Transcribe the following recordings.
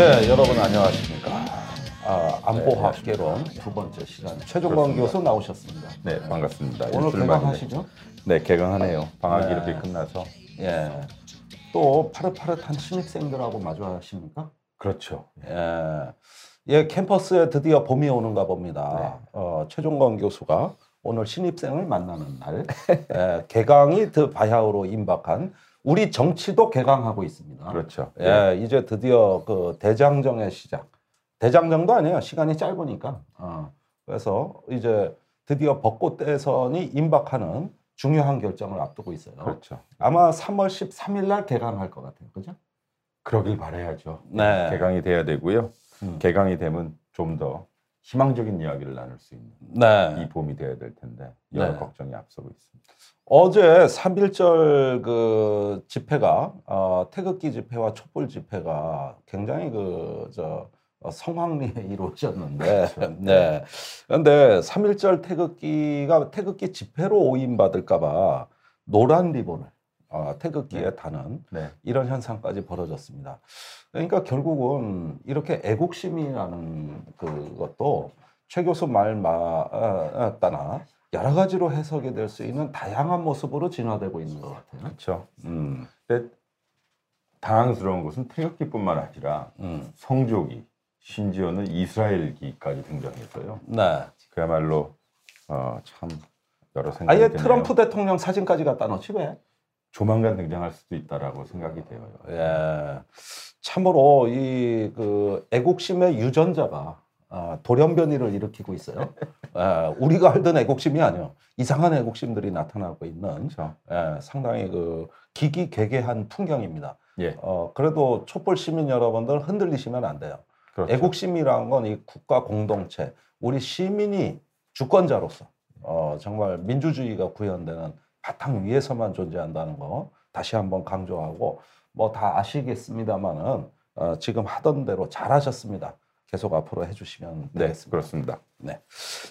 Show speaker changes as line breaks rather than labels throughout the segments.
네, 여러분 안녕하십니까. 아, 안보학개론 두 번째 시간
그렇습니다.
교수 나오셨습니다.
네, 반갑습니다.
오늘
일주일
개강하시죠?
네, 개강하네요. 방학이
네.
이렇게 끝나서.
예. 또 파릇파릇한 신입생들하고 마주하십니까?
그렇죠.
예. 예, 캠퍼스에 드디어 봄이 오는가 봅니다. 어, 최종건 교수가 오늘 신입생을 만나는 날, 예, 개강이 드 바야흐로 임박한 우리 정치도 개강하고 있습니다.
그렇죠.
예, 이제 드디어 그 대장정의 시작. 대장정도 아니에요. 시간이 짧으니까. 어. 그래서 이제 드디어 벚꽃 대선이 임박하는 중요한 결정을 앞두고 있어요.
그렇죠.
아마 3월 13일 날 개강할 것 같아요. 그죠?
그러길 바라야죠.
네.
개강이 돼야 되고요.
음.
개강이 되면 좀 더 희망적인 이야기를 나눌 수 있는
네.
이 봄이 돼야 될 텐데 여러
네.
걱정이 앞서고 있습니다.
어제 3.1절 그 집회가 어, 태극기 집회와 촛불 집회가 굉장히 그저 성황리에 이루어졌는데 네. 그런데 3.1절 태극기가 태극기 집회로 오인받을까 봐 노란 리본을 어, 태극기에
네.
다는
네.
이런 현상까지 벌어졌습니다. 그러니까 결국은 이렇게 애국심이라는 그것도 최 교수 말 마- 따나 여러 가지로 해석이 될 수 있는 다양한 모습으로 진화되고 있는 것 같아요.
그렇죠.
음,
근데 당황스러운 것은 태극기뿐만 아니라
음,
성조기, 심지어는 이스라엘기까지 등장했어요.
네.
그야말로 어, 참 여러 생각이
아예
드네요.
트럼프 대통령 사진까지 갖다 놓지 왜?
조만간 등장할 수도 있다라고 생각이 돼요.
예. 참으로 이 그 애국심의 유전자가 아, 돌연변이를 일으키고 있어요. 예, 우리가 알던 애국심이 아니요. 이상한 애국심들이 나타나고 있는
그렇죠.
예, 상당히 그 기기괴괴한 풍경입니다.
예,
어, 그래도 촛불 시민 여러분들 흔들리시면 안 돼요.
그렇죠.
애국심이라는 건 이 국가 공동체, 우리 시민이 주권자로서 어, 정말 민주주의가 구현되는 바탕 위에서만 존재한다는 거 다시 한번 강조하고 뭐 다 아시겠습니다만은 어, 지금 하던 대로 잘하셨습니다. 계속 앞으로 해주시면
네,
되겠습니다.
그렇습니다.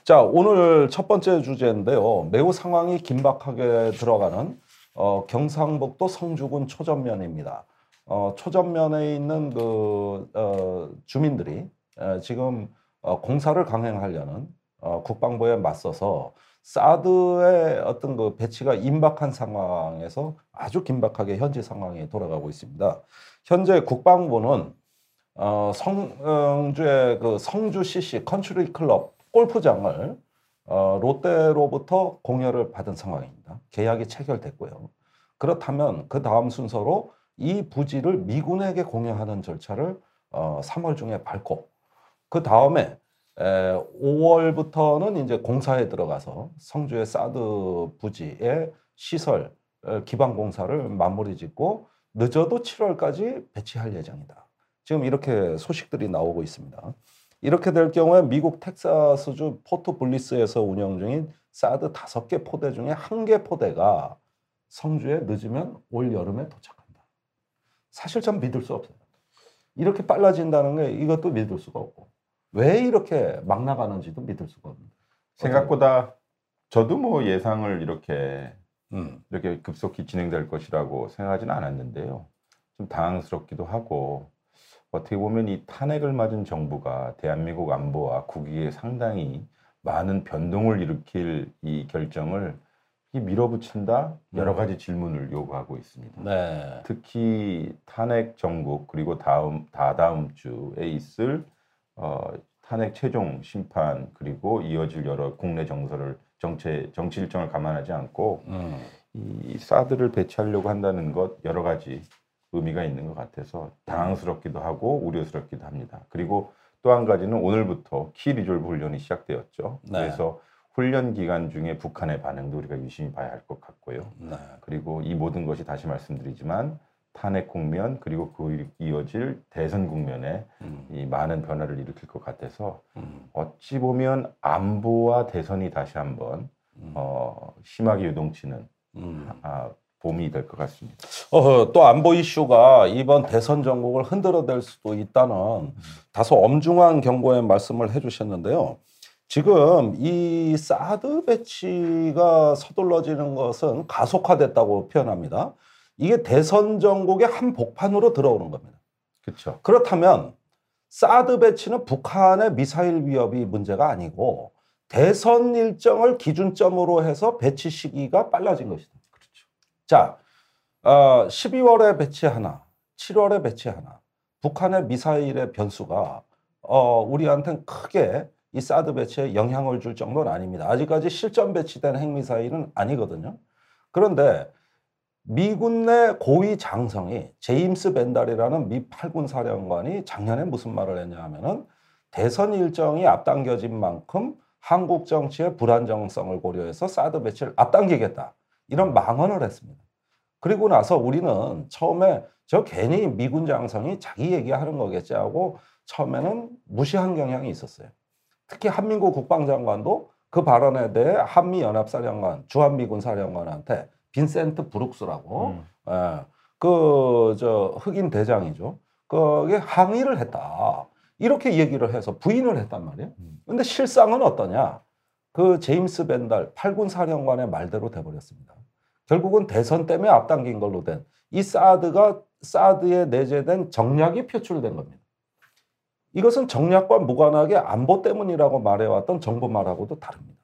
자, 오늘 첫 번째 주제인데요. 매우 상황이 긴박하게 들어가는 어, 경상북도 성주군 초전면입니다. 어, 초전면에 있는 그 어, 주민들이 에, 지금 어, 공사를 강행하려는 어, 국방부에 맞서서 사드의 어떤 그 배치가 임박한 상황에서 아주 긴박하게 현지 상황이 돌아가고 있습니다. 현재 국방부는 어, 성주의 그 성주 CC 컨트리 클럽 골프장을 어, 롯데로부터 공여를 받은 상황입니다. 계약이 체결됐고요. 그렇다면 그 다음 순서로 이 부지를 미군에게 공여하는 절차를 어, 3월 중에 밟고 그 다음에 5월부터는 이제 공사에 들어가서 성주의 사드 부지의 시설 어, 기반 공사를 마무리 짓고 늦어도 7월까지 배치할 예정이다. 지금 이렇게 소식들이 나오고 있습니다. 이렇게 될 경우에 미국 텍사스주 포트 블리스에서 운영 중인 사드 다섯 개 포대 중에 한 개 포대가 성주에 늦으면 올 여름에 도착한다. 사실 참 믿을 수 없어요. 이렇게 빨라진다는 게 이것도 믿을 수가 없고 왜 이렇게 막 나가는지도 믿을 수가 없는.
생각보다 저도 뭐 예상을 이렇게
음,
이렇게 급속히 진행될 것이라고 생각하지는 않았는데요. 좀 당황스럽기도 하고 어떻게 보면 이 탄핵을 맞은 정부가 대한민국 안보와 국익에 상당히 많은 변동을 일으킬 이 결정을 이 밀어붙인다? 여러 가지 질문을 요구하고 있습니다.
네,
특히 탄핵 정국 그리고 다음 다다음 주에 있을 어, 탄핵 최종 심판 그리고 이어질 여러 국내 정서를 정체 정치 일정을 감안하지 않고
음,
이 사드를 배치하려고 한다는 것 여러 가지 의미가 있는 것 같아서 당황스럽기도 하고 우려스럽기도 합니다. 그리고 또 한 가지는 오늘부터 키 리졸브 훈련이 시작되었죠.
네.
그래서 훈련 기간 중에 북한의 반응도 우리가 유심히 봐야 할 것 같고요.
네,
그리고 이 모든 것이 다시 말씀드리지만 탄핵 국면 그리고 그 이어질 대선 국면에
음,
이 많은 변화를 일으킬 것 같아서
음,
어찌 보면 안보와 대선이 다시 한번
음,
어, 심하게 요동치는
음.
아, 봄이 될 것 같습니다.
어, 또 안보 이슈가 이번 대선 전국을 흔들어댈 수도 있다는 다소 엄중한 경고의 말씀을 해주셨는데요. 지금 이 사드 배치가 서둘러지는 것은 가속화됐다고 표현합니다. 이게 대선 정국의 한 복판으로 들어오는 겁니다.
그렇죠.
그렇다면 사드 배치는 북한의 미사일 위협이 문제가 아니고 대선 일정을 기준점으로 해서 배치 시기가 빨라진 것이다. 자, 어, 12월에 배치 하나, 7월에 배치 하나. 북한의 미사일의 변수가 어, 우리한테는 크게 이 사드 배치에 영향을 줄 정도는 아닙니다. 아직까지 실전 배치된 핵미사일은 아니거든요. 그런데 미군 내 고위 장성이 제임스 밴달이라는 미 8군 사령관이 작년에 무슨 말을 했냐 하면은 대선 일정이 앞당겨진 만큼 한국 정치의 불안정성을 고려해서 사드 배치를 앞당기겠다. 이런 망언을 했습니다. 그리고 나서 우리는 처음에 저 괜히 미군 장성이 자기 얘기하는 거겠지 하고 처음에는 무시한 경향이 있었어요. 특히 한민구 국방장관도 그 발언에 대해 한미연합사령관, 주한미군 사령관한테 빈센트 브룩스라고
음.
예, 그저 흑인 대장이죠. 거기에 항의를 했다. 이렇게 얘기를 해서 부인을 했단 말이에요.
음.
근데 실상은 어떠냐? 그 제임스 벤달 8군 사령관의 말대로 돼버렸습니다. 결국은 대선 때문에 앞당긴 걸로 된 이 사드가 사드에 내재된 정략이 표출된 겁니다. 이것은 정략과 무관하게 안보 때문이라고 말해왔던 정부 말하고도 다릅니다.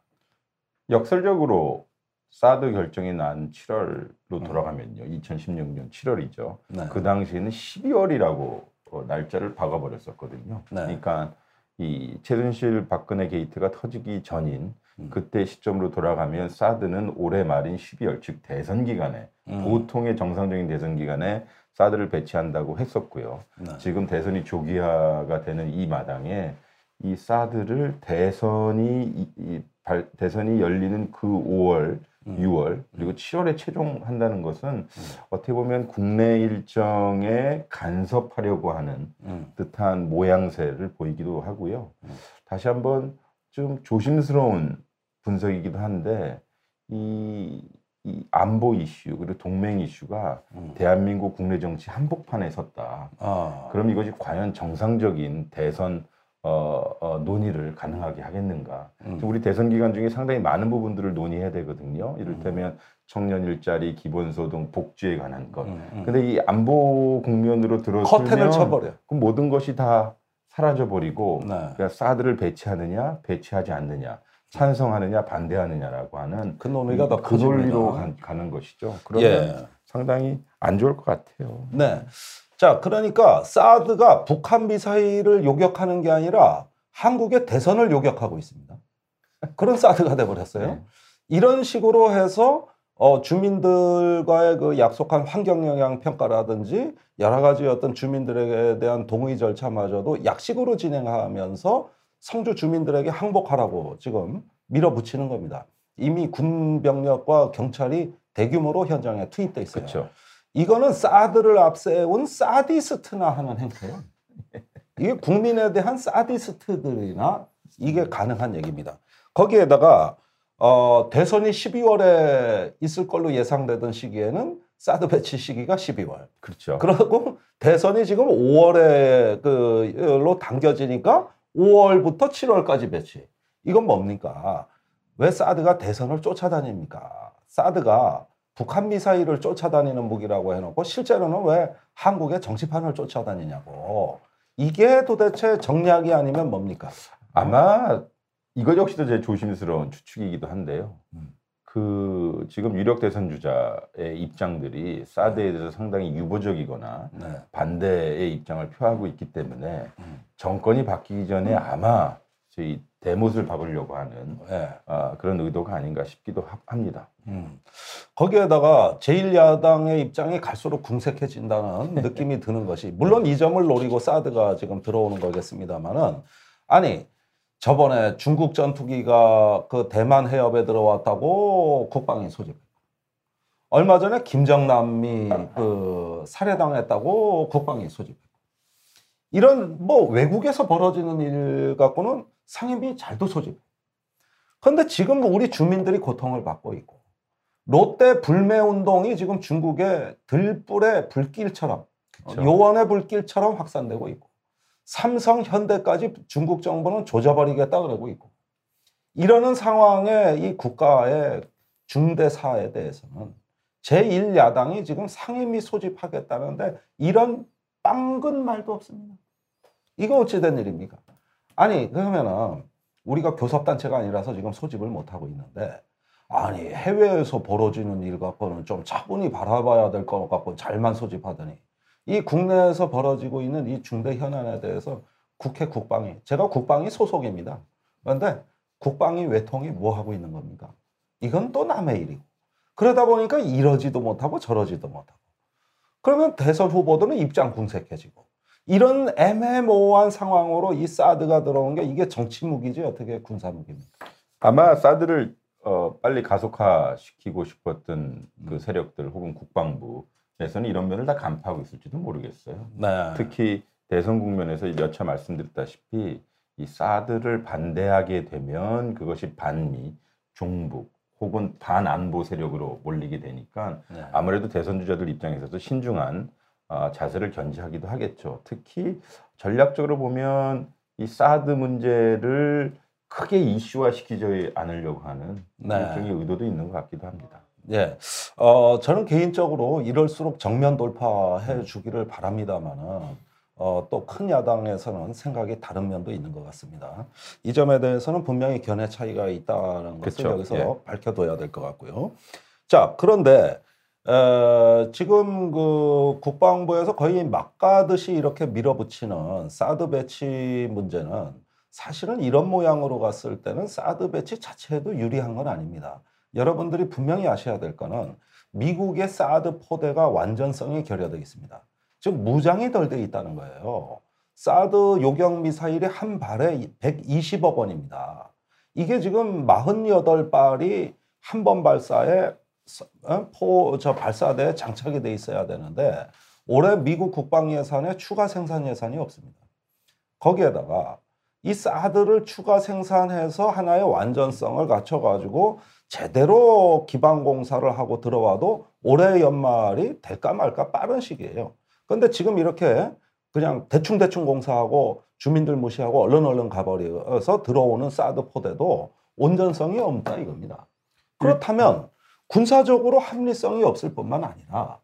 역설적으로 사드 결정이 난 7월로 돌아가면요. 2016년 7월이죠.
네.
그 당시에는 12월이라고 어, 날짜를 박아버렸었거든요.
네.
그러니까 이 최순실 박근혜 게이트가 터지기 전인
음.
그때 시점으로 돌아가면 사드는 올해 말인 12월 즉 대선 기간에
음.
보통의 정상적인 대선 기간에 사드를 배치한다고 했었고요.
네.
지금 대선이 조기화가 되는 이 마당에 이 사드를 대선이 이, 이 발- 대선이 열리는 그 5월,
음.
6월 그리고 7월에 최종한다는 것은 어떻게 보면 국내 일정에 간섭하려고 하는
음.
듯한 모양새를 보이기도 하고요.
음.
다시 한번 좀 조심스러운 분석이기도 한데 이, 이 안보 이슈 그리고 동맹 이슈가
음.
대한민국 국내 정치 한복판에 섰다.
아.
그럼 이것이 과연 정상적인 대선 어, 어, 논의를 가능하게 하겠는가?
음.
우리 대선 기간 중에 상당히 많은 부분들을 논의해야 되거든요. 이를테면 청년 일자리, 기본소득, 복지에 관한 것.
음, 음.
근데 이 안보 국면으로 들어서면
커튼을 쳐버려.
그럼 모든 것이 다 사라져 버리고
네.
그러니까 사드를 배치하느냐, 배치하지 않느냐, 찬성하느냐, 반대하느냐라고 하는
그 논의가
더그
커집니다.
논리로 가, 가는 것이죠. 그러면
예.
상당히 안 좋을 것 같아요.
네. 자, 그러니까 사드가 북한 미사일을 요격하는 게 아니라 한국의 대선을 요격하고 있습니다. 그런 사드가 돼버렸어요.
네.
이런 식으로 해서 어, 주민들과의 그 약속한 환경 영향 평가라든지 여러 가지 어떤 주민들에게 대한 동의 절차마저도 약식으로 진행하면서 성주 주민들에게 항복하라고 지금 밀어붙이는 겁니다. 이미 군 병력과 경찰이 대규모로 현장에 투입돼 있어요.
그렇죠.
이거는 사드를 앞세운 사디스트나 하는 행태예요. 이게 국민에 대한 사디스트들이나 이게 가능한 얘기입니다. 거기에다가 어, 대선이 12월에 있을 걸로 예상되던 시기에는 사드 배치 시기가 12월.
그렇죠.
그리고 대선이 지금 5월에 그로 당겨지니까 5월부터 7월까지 배치. 이건 뭡니까? 왜 사드가 대선을 쫓아다닙니까? 사드가 북한 미사일을 쫓아다니는 무기라고 해놓고 실제로는 왜 한국의 정치판을 쫓아다니냐고. 이게 도대체 정략이 아니면 뭡니까?
아마 이것 역시도 제 조심스러운 추측이기도 한데요.
음.
그 지금 유력 대선 주자의 입장들이 사드에 대해서 상당히 유보적이거나
네.
반대의 입장을 표하고 있기 때문에
음.
정권이 바뀌기 전에 아마 저희 대못을 박으려고 하는
네.
아, 그런 의도가 아닌가 싶기도 하- 합니다.
음. 거기에다가 제1야당의 입장이 갈수록 궁색해진다는 느낌이 드는 것이 물론 이 점을 노리고 사드가 지금 들어오는 거겠습니다만은 아니 저번에 중국 전투기가 그 대만 해협에 들어왔다고 국방이 소집했고 얼마 전에 김정남이 그 살해당했다고 국방이 소집했고 이런 뭐 외국에서 벌어지는 일 갖고는 상임위 잘도 소집해. 그런데 지금 우리 주민들이 고통을 받고 있고 롯데 불매 운동이 지금 중국의 들불의 불길처럼
그쵸.
요원의 불길처럼 확산되고 있고 삼성 현대까지 중국 정부는 조져버리겠다 그러고 있고 이러는 상황에 이 국가의 중대사에 대해서는 제1야당이 지금 상임위 소집하겠다는데 이런 빵근 말도 없습니다. 이거 어찌된 일입니까? 아니 그러면은 우리가 교섭단체가 아니라서 지금 소집을 못하고 있는데 아니 해외에서 벌어지는 일 갖고는 좀 차분히 바라봐야 될 것 같고 잘만 소집하더니 이 국내에서 벌어지고 있는 이 중대 현안에 대해서 국회 국방위 제가 국방위 소속입니다. 그런데 국방위 외통이 뭐 하고 있는 겁니까? 이건 또 남의 일이고 그러다 보니까 이러지도 못하고 저러지도 못하고 그러면 대선 후보들은 입장 궁색해지고 이런 애매모호한 상황으로 이 사드가 들어온 게 이게 정치 무기지 어떻게 군사 무기입니까?
아마 사드를 어, 빨리 가속화시키고 싶었던 그 세력들 혹은 국방부 에서는 이런 면을 다 간파하고 있을지도 모르겠어요.
네.
특히 대선 국면에서 몇 차 말씀드렸다시피 이 사드를 반대하게 되면 그것이 반미, 종북 혹은 반안보 세력으로 몰리게 되니까
네.
아무래도 대선 주자들 입장에서도 신중한 아, 자세를 견지하기도 하겠죠. 특히 전략적으로 보면 이 사드 문제를 크게 이슈화시키지 않으려고 하는
네.
일종의 의도도 있는 것 같기도 합니다.
예, 어, 저는 개인적으로 이럴수록 정면 돌파해 주기를 바랍니다만은 어, 또 큰 야당에서는 생각이 다른 면도 있는 것 같습니다. 이 점에 대해서는 분명히 견해 차이가 있다는 것을
그쵸,
여기서
예.
밝혀둬야 될 것 같고요. 자, 그런데 에, 지금 그 국방부에서 거의 막 가듯이 이렇게 밀어붙이는 사드 배치 문제는 사실은 이런 모양으로 갔을 때는 사드 배치 자체에도 유리한 건 아닙니다. 여러분들이 분명히 아셔야 될 거는 미국의 사드 포대가 완전성이 결여되어 있습니다. 즉 무장이 덜 돼 있다는 거예요. 사드 요격 미사일이 한 발에 120억 원입니다. 이게 지금 48발이 한 번 발사에 어? 포, 저 발사대에 장착이 돼 있어야 되는데 올해 미국 국방 예산에 추가 생산 예산이 없습니다. 거기에다가 이 사드를 추가 생산해서 하나의 완전성을 갖춰가지고 제대로 기반 공사를 하고 들어와도 올해 연말이 될까 말까 빠른 시기예요. 근데 지금 이렇게 그냥 대충대충 공사하고 주민들 무시하고 얼른 얼른 가버려서 들어오는 사드 포대도 온전성이 없다 이겁니다. 그렇다면 군사적으로 합리성이 없을 뿐만 아니라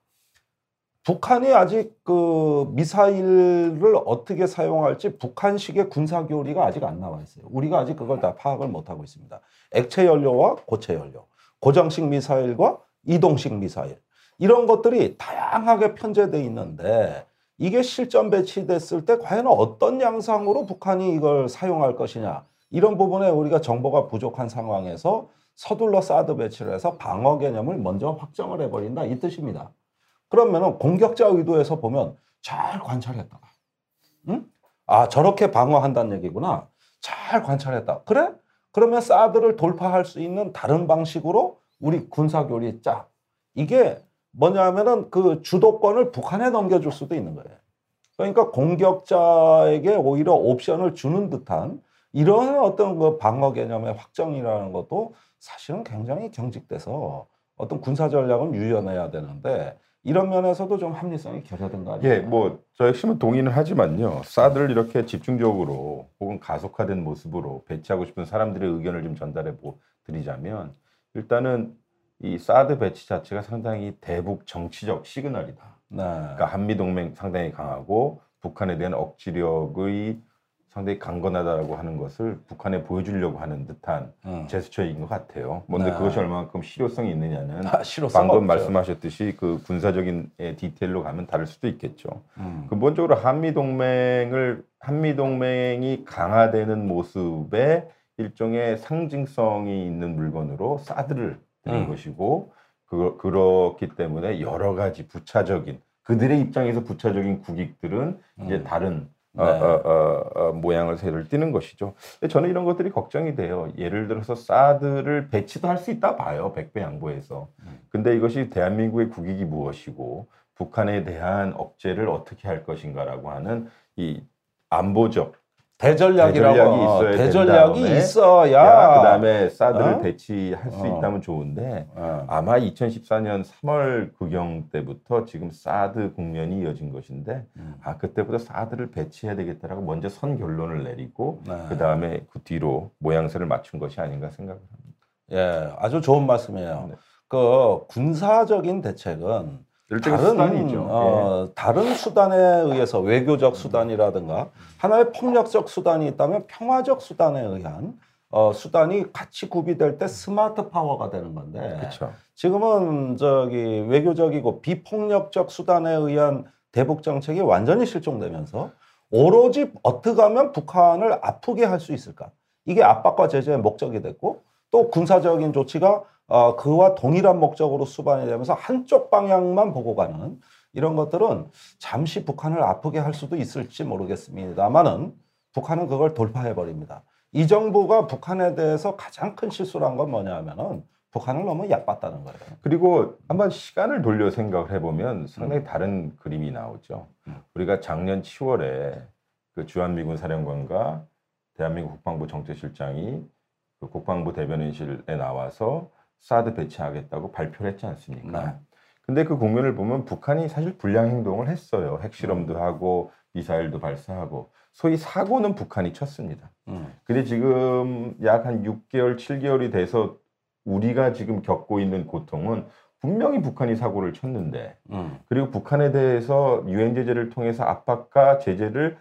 북한이 아직 그 미사일을 어떻게 사용할지 북한식의 군사 교리가 아직 안 나와 있어요. 우리가 아직 그걸 다 파악을 못 하고 있습니다. 액체 연료와 고체 연료, 고정식 미사일과 이동식 미사일 이런 것들이 다양하게 편제돼 있는데 이게 실전 배치됐을 때 과연 어떤 양상으로 북한이 이걸 사용할 것이냐 이런 부분에 우리가 정보가 부족한 상황에서 서둘러 사드 배치를 해서 방어 개념을 먼저 확정을 해버린다 이 뜻입니다. 그러면은 공격자 의도에서 보면 잘 관찰했다가, 응? 아 저렇게 방어한다는 얘기구나. 잘 관찰했다. 그래? 그러면 사드를 돌파할 수 있는 다른 방식으로 우리 군사 교리 짜. 이게 뭐냐면은 그 주도권을 북한에 넘겨줄 수도 있는 거예요. 그러니까 공격자에게 오히려 옵션을 주는 듯한 이런 어떤 그 방어 개념의 확정이라는 것도 사실은 굉장히 경직돼서 어떤 군사 전략은 유연해야 되는데 이런 면에서도 좀 합리성이 결여된 거 아니에요?
예, 뭐저 역시는 동의는 하지만요. 사드를 이렇게 집중적으로 혹은 가속화된 모습으로 배치하고 싶은 사람들의 의견을 좀 전달해 보 드리자면 일단은 이 사드 배치 자체가 상당히 대북 정치적 시그널이다.
네.
그러니까 한미 동맹 상당히 강하고 북한에 대한 억지력의 상당히 강건하다라고 하는 것을 북한에 보여주려고 하는 듯한
음.
제스처인 것 같아요. 뭔데
네.
그것이 얼마만큼 실효성이 있느냐는
아, 실효성
방금
없죠.
말씀하셨듯이 그 군사적인 예, 디테일로 가면 다를 수도 있겠죠.
음.
근본적으로 한미 동맹을 한미 동맹이 강화되는 모습에 일종의 상징성이 있는 물건으로 사드를 드는
음.
것이고 그, 그렇기 때문에 여러 가지 부차적인 그들의 입장에서 부차적인 국익들은 이제
음.
다른
네.
어, 어, 어, 어, 모양을 새를 띠는 것이죠. 저는 이런 것들이 걱정이 돼요. 예를 들어서 사드를 배치도 할 수 있다 봐요. 백배 양보해서.
음.
근데 이것이 대한민국의 국익이 무엇이고 북한에 대한 억제를 어떻게 할 것인가라고 하는 이 안보적
대전략이라고
대전략이 있어야 된
대전략이
다음에
있어야
야, 그다음에 사드를
어?
배치할 수
어.
있다면 좋은데
어.
아마 2014년 3월 그경 때부터 지금 사드 국면이 이어진 것인데
음.
아 그때부터 사드를 배치해야 되겠다라고 먼저 선 결론을 내리고
네.
그 다음에 그 뒤로 모양새를 맞춘 것이 아닌가 생각을 합니다.
예, 아주 좋은 말씀이에요.
네.
그 군사적인 대책은 다른
수단이죠. 예.
어, 다른 수단에 의해서 외교적 수단이라든가 하나의 폭력적 수단이 있다면 평화적 수단에 의한 어, 수단이 같이 구비될 때 스마트 파워가 되는 건데
그렇죠.
지금은 저기 외교적이고 비폭력적 수단에 의한 대북 정책이 완전히 실종되면서 오로지 어떻게 하면 북한을 아프게 할 수 있을까? 이게 압박과 제재의 목적이 됐고 또 군사적인 조치가 어, 그와 동일한 목적으로 수반이 되면서 한쪽 방향만 보고 가는 이런 것들은 잠시 북한을 아프게 할 수도 있을지 모르겠습니다만은 북한은 그걸 돌파해 버립니다. 이 정부가 북한에 대해서 가장 큰 실수를 한 건 뭐냐 하면은 북한을 너무 얕봤다는 거예요.
그리고 한번 시간을 돌려 생각을 해보면 상당히 다른 그림이 나오죠.
음.
우리가 작년 10월에 그 주한미군 사령관과 대한민국 국방부 정책실장이 그 국방부 대변인실에 나와서 사드 배치하겠다고 발표를 했지 않습니까?
네.
근데 그 국면을 보면 북한이 사실 불량 행동을 했어요. 핵실험도 하고 미사일도 발사하고 소위 사고는 북한이 쳤습니다.
음.
근데 지금 약 한 6개월, 7개월이 돼서 우리가 지금 겪고 있는 고통은 분명히 북한이 사고를 쳤는데
음.
그리고 북한에 대해서 유행 제재를 통해서 압박과 제재를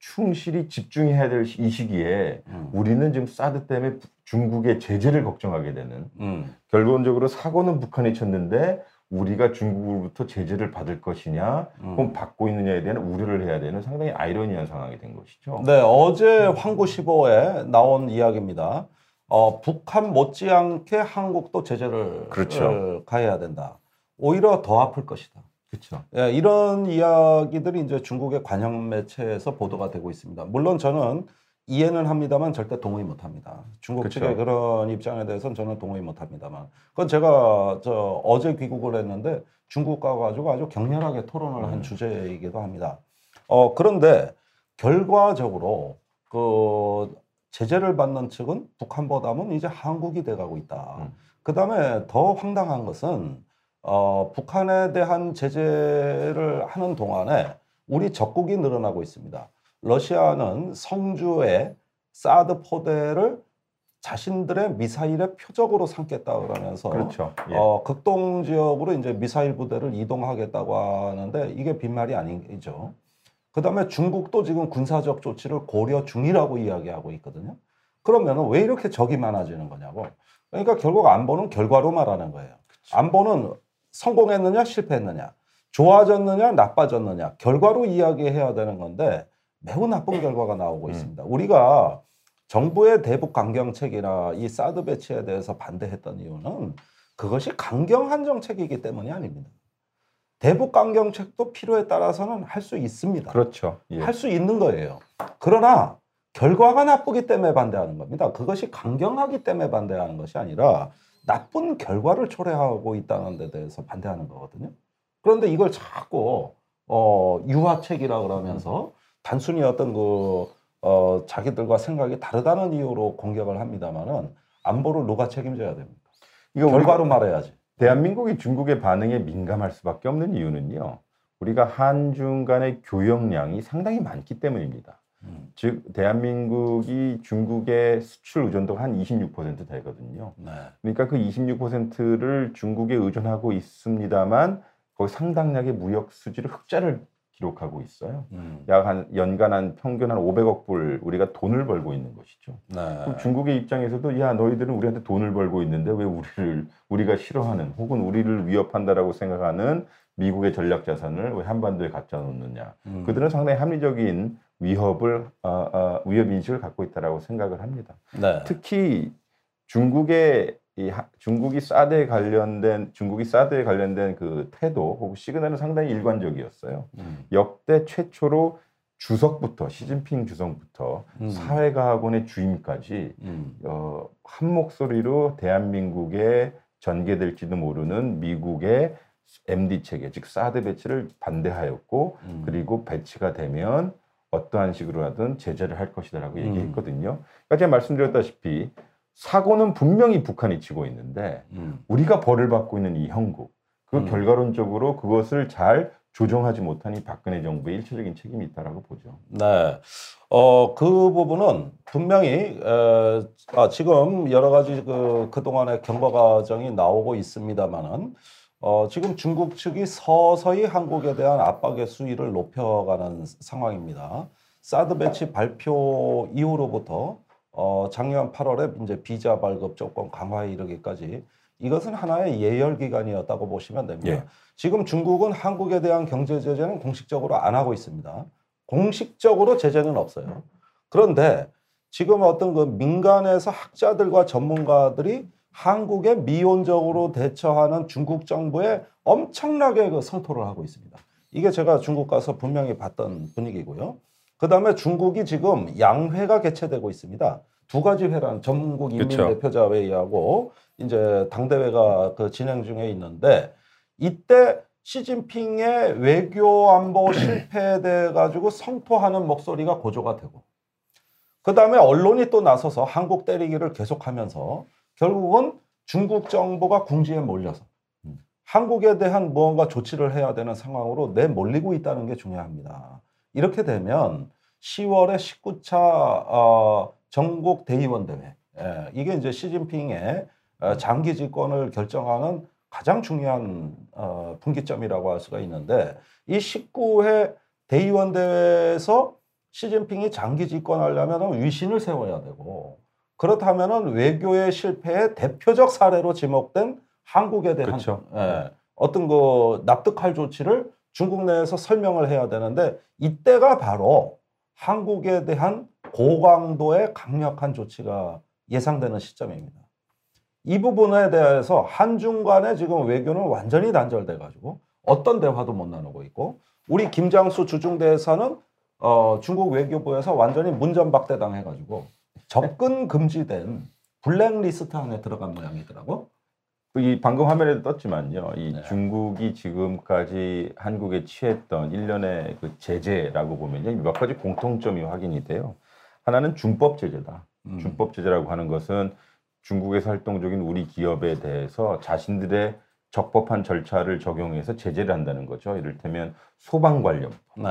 충실히 집중해야 될 이 시기에
음.
우리는 지금 사드 때문에 중국의 제재를 걱정하게 되는
음.
결론적으로 사고는 북한이 쳤는데 우리가 중국으로부터 제재를 받을 것이냐
음.
혹은 받고 있느냐에 대한 우려를 해야 되는 상당히 아이러니한 상황이 된 것이죠.
네, 어제 황구 15에 나온 이야기입니다. 어, 북한 못지않게 한국도 제재를
그렇죠.
어, 가해야 된다. 오히려 더 아플 것이다.
그렇죠.
예, 이런 이야기들이 이제 중국의 관영 매체에서 보도가 되고 있습니다. 물론 저는 이해는 합니다만 절대 동의 못 합니다. 중국
그쵸.
측의 그런 입장에 대해서는 저는 동의 못 합니다만. 그건 제가 저 어제 귀국을 했는데 중국 가가지고 아주 격렬하게 토론을 한
음.
주제이기도 합니다. 어, 그런데 결과적으로 그 제재를 받는 측은 북한보다는 이제 한국이 돼가고 있다.
음.
그 다음에 더 황당한 것은 어, 북한에 대한 제재를 하는 동안에 우리 적국이 늘어나고 있습니다. 러시아는 성주에 사드 포대를 자신들의 미사일의 표적으로 삼겠다 그러면서
그렇죠. 예.
어, 극동 지역으로 이제 미사일 부대를 이동하겠다고 하는데 이게 빈말이 아니죠. 그다음에 중국도 지금 군사적 조치를 고려 중이라고 이야기하고 있거든요. 그러면은 왜 이렇게 적이 많아지는 거냐고. 그러니까 결국 안보는 결과로 말하는 거예요. 안보는 성공했느냐 실패했느냐, 좋아졌느냐 나빠졌느냐 결과로 이야기해야 되는 건데 매우 나쁜 결과가 나오고
음.
있습니다. 우리가 정부의 대북 강경책이나 이 사드 배치에 대해서 반대했던 이유는 그것이 강경한 정책이기 때문이 아닙니다. 대북 강경책도 필요에 따라서는 할 수 있습니다.
그렇죠. 예.
할수 있는 거예요. 그러나 결과가 나쁘기 때문에 반대하는 겁니다. 그것이 강경하기 때문에 반대하는 것이 아니라 나쁜 결과를 초래하고 있다는 데 대해서 반대하는 거거든요. 그런데 이걸 자꾸 어, 유화책이라 그러면서 단순히 어떤 그 어, 자기들과 생각이 다르다는 이유로 공격을 합니다만은 안보를 누가 책임져야 됩니까?
이거
결과로 말해야지.
대한민국이 중국의 반응에 민감할 수밖에 없는 이유는요. 우리가 한중 간의 교역량이 상당히 많기 때문입니다.
음,
즉 대한민국이 중국의 수출 의존도가 한26% 되거든요.
네.
그러니까 그 26%를 중국에 의존하고 있습니다만 거기 상당량의 무역 수지를 흑자를 기록하고 있어요.
음,
약한 연간 한 평균 한 500억 불 우리가 돈을 벌고 있는 것이죠.
네.
그럼 중국의 입장에서도 야 너희들은 우리한테 돈을 벌고 있는데 왜 우리를 우리가 싫어하는 혹은 우리를 위협한다라고 생각하는 미국의 전략 자산을 왜 한반도에 갖다 놓느냐?
음,
그들은 상당히 합리적인 위협을 어, 어, 위협 인식을 갖고 있다라고 생각을 합니다.
네.
특히 중국의 이 하- 중국이 사드에 관련된 중국이 사드에 관련된 그 태도 혹은 시그널은 상당히 일관적이었어요.
음,
역대 최초로 주석부터 시진핑 주석부터
음.
사회과학원의 주임까지
음,
어, 한 목소리로 대한민국에 전개될지도 모르는 미국의 MD 체계 즉 사드 배치를 반대하였고
음.
그리고 배치가 되면 어떠한 식으로 하든 제재를 할 것이다라고
음.
얘기했거든요. 그러니까 제가 말씀드렸다시피 사고는 분명히 북한이 치고 있는데
음.
우리가 벌을 받고 있는 이 형국 그
음.
결과론적으로 그것을 잘 조정하지 이 박근혜 정부의 일차적인 책임이 있다라고 보죠.
네. 어, 그 부분은 분명히, 에, 아, 지금 여러 가지 그, 그 동안의 경과 과정이 나오고 있습니다만은, 어, 지금 중국 측이 서서히 한국에 대한 압박의 수위를 높여가는 상황입니다. 사드 배치 발표 이후로부터 어, 작년 8월에 이제 비자 발급 조건 강화에 이르기까지 이것은 하나의 예열 기간이었다고 보시면 됩니다.
예.
지금 중국은 한국에 대한 경제 제재는 공식적으로 안 하고 있습니다. 공식적으로 제재는 없어요. 그런데 지금 어떤 그 민간에서 학자들과 전문가들이 한국에 미온적으로 대처하는 중국 정부에 엄청나게 그 성토를 하고 있습니다. 이게 제가 중국 가서 분명히 봤던 분위기고요. 그 다음에 중국이 지금 양회가 개최되고 있습니다. 두 가지 회란 전국 인민
그쵸.
대표자 회의하고 이제 당대회가 그 진행 중에 있는데 이때 시진핑의 외교 안보 실패에 대해 가지고 성토하는 목소리가 고조가 되고 그 다음에 언론이 또 나서서 한국 때리기를 계속하면서 결국은 중국 정부가 궁지에 몰려서
음.
한국에 대한 무언가 조치를 해야 되는 상황으로 내몰리고 있다는 게 중요합니다. 이렇게 되면 10월에 19차 어, 전국 대의원 대회 예, 이게 이제 시진핑의 어, 장기 집권을 결정하는 가장 중요한 어, 분기점이라고 할 수가 있는데 이 19회 대의원 대회에서 시진핑이 장기 집권하려면 위신을 세워야 되고 그렇다면 외교의 실패의 대표적 사례로 지목된 한국에 대한
그쵸.
예, 어떤 그 납득할 조치를 중국 내에서 설명을 해야 되는데 이때가 바로 한국에 대한 고강도의 강력한 조치가 예상되는 시점입니다. 이 부분에 대해서 한중 간의 지금 외교는 완전히 단절돼 가지고 어떤 대화도 못 나누고 있고 우리 김장수 주중대사는 어, 중국 외교부에서 완전히 문전박대당 해 가지고 접근 금지된 블랙리스트 안에 들어간 모양이더라고.
이 방금 화면에도 떴지만요. 이
네.
중국이 지금까지 한국에 취했던 일련의 그 제재라고 보면요. 몇 가지 공통점이 확인이 돼요. 하나는 준법 제재다.
음.
준법 제재라고 하는 것은 중국에서 활동 중인 우리 기업에 대해서 자신들의 적법한 절차를 적용해서 제재를 한다는 거죠. 이를테면 소방 관련,
네.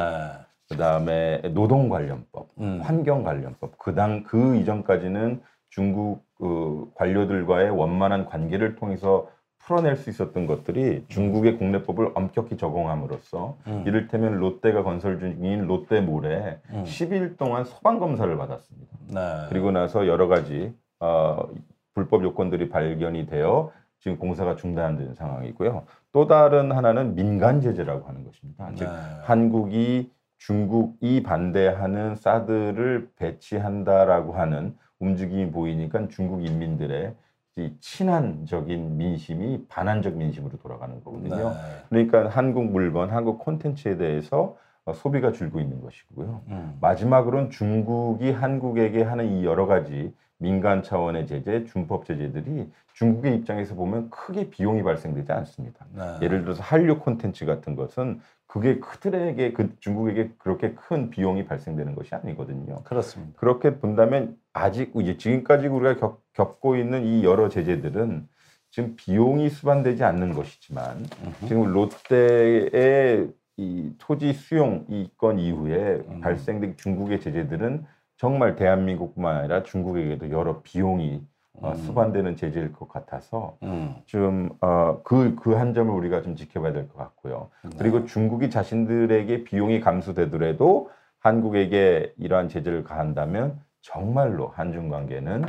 그다음에 노동 관련법,
음.
환경 관련법. 그당 그 이전까지는 중국 그 관료들과의 원만한 관계를 통해서 풀어낼 수 있었던 것들이 중국의 국내법을 엄격히 적용함으로써
음.
이를테면 롯데가 건설 중인 롯데몰에
음.
10일 동안 소방 검사를 받았습니다.
네.
그리고 나서 여러 가지 어, 불법 요건들이 발견이 되어 지금 공사가 중단된 상황이고요. 또 다른 하나는 민간 제재라고 하는 것입니다. 즉
네.
한국이 중국이 반대하는 사드를 배치한다라고 하는 움직임이 보이니까 중국 인민들의 이 친한적인 민심이 반한적 민심으로 돌아가는 거거든요.
네.
그러니까 한국 물건, 한국 콘텐츠에 대해서 어, 소비가 줄고 있는 것이고요.
음.
마지막으로는 중국이 한국에게 하는 이 여러 가지 민간 차원의 제재, 준법 제재들이 중국의 입장에서 보면 크게 비용이 발생되지 않습니다.
네.
예를 들어서 한류 콘텐츠 같은 것은 그게 그들에게 그 중국에게 그렇게 큰 비용이 발생되는 것이 아니거든요.
그렇습니다.
그렇게 본다면 아직 이제 지금까지 우리가 겪, 겪고 있는 이 여러 제재들은 지금 비용이 수반되지 않는 것이지만
음흠.
지금 롯데의 이 토지 수용 이건 이후에
음.
발생된 중국의 제재들은 정말 대한민국뿐만 아니라 중국에게도 여러 비용이 어,
음.
수반되는 제재일 것 같아서
음.
좀 어, 그그 한 점을 우리가 좀 지켜봐야 될 것 같고요.
네.
그리고 중국이 자신들에게 비용이 감수되더라도 한국에게 이러한 제재를 가한다면 정말로 한중 관계는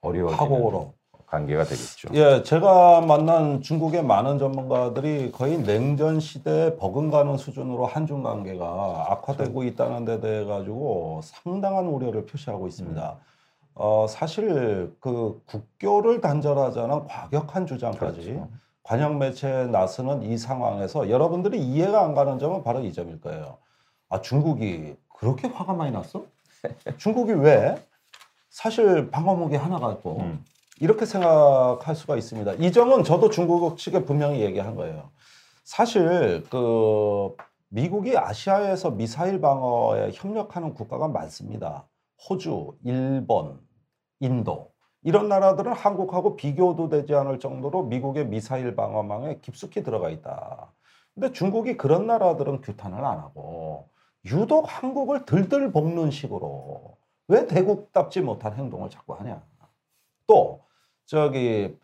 어려워지는. 관계가 되겠죠.
예, 제가 만난 중국의 많은 전문가들이 거의 냉전 시대에 버금가는 수준으로 한중 관계가 악화되고 있다는 데 대해 가지고 상당한 우려를 표시하고 있습니다. 어, 사실 그 국교를 단절하자는 과격한 주장까지
그렇죠.
관영 매체에 나서는 이 상황에서 여러분들이 이해가 안 가는 점은 바로 이 점일 거예요. 아, 중국이 그렇게 화가 많이 났어? 중국이 왜? 사실 방어무기 하나 갖고
음.
이렇게 생각할 수가 있습니다. 이 점은 저도 중국 측에 분명히 얘기한 거예요. 사실 그 미국이 아시아에서 미사일 방어에 협력하는 국가가 많습니다. 호주, 일본, 인도 이런 나라들은 한국하고 비교도 되지 않을 정도로 미국의 미사일 방어망에 깊숙이 들어가 있다. 근데 중국이 그런 나라들은 규탄을 안 하고 유독 한국을 들들 볶는 식으로 왜 대국답지 못한 행동을 자꾸 하냐. 또 저기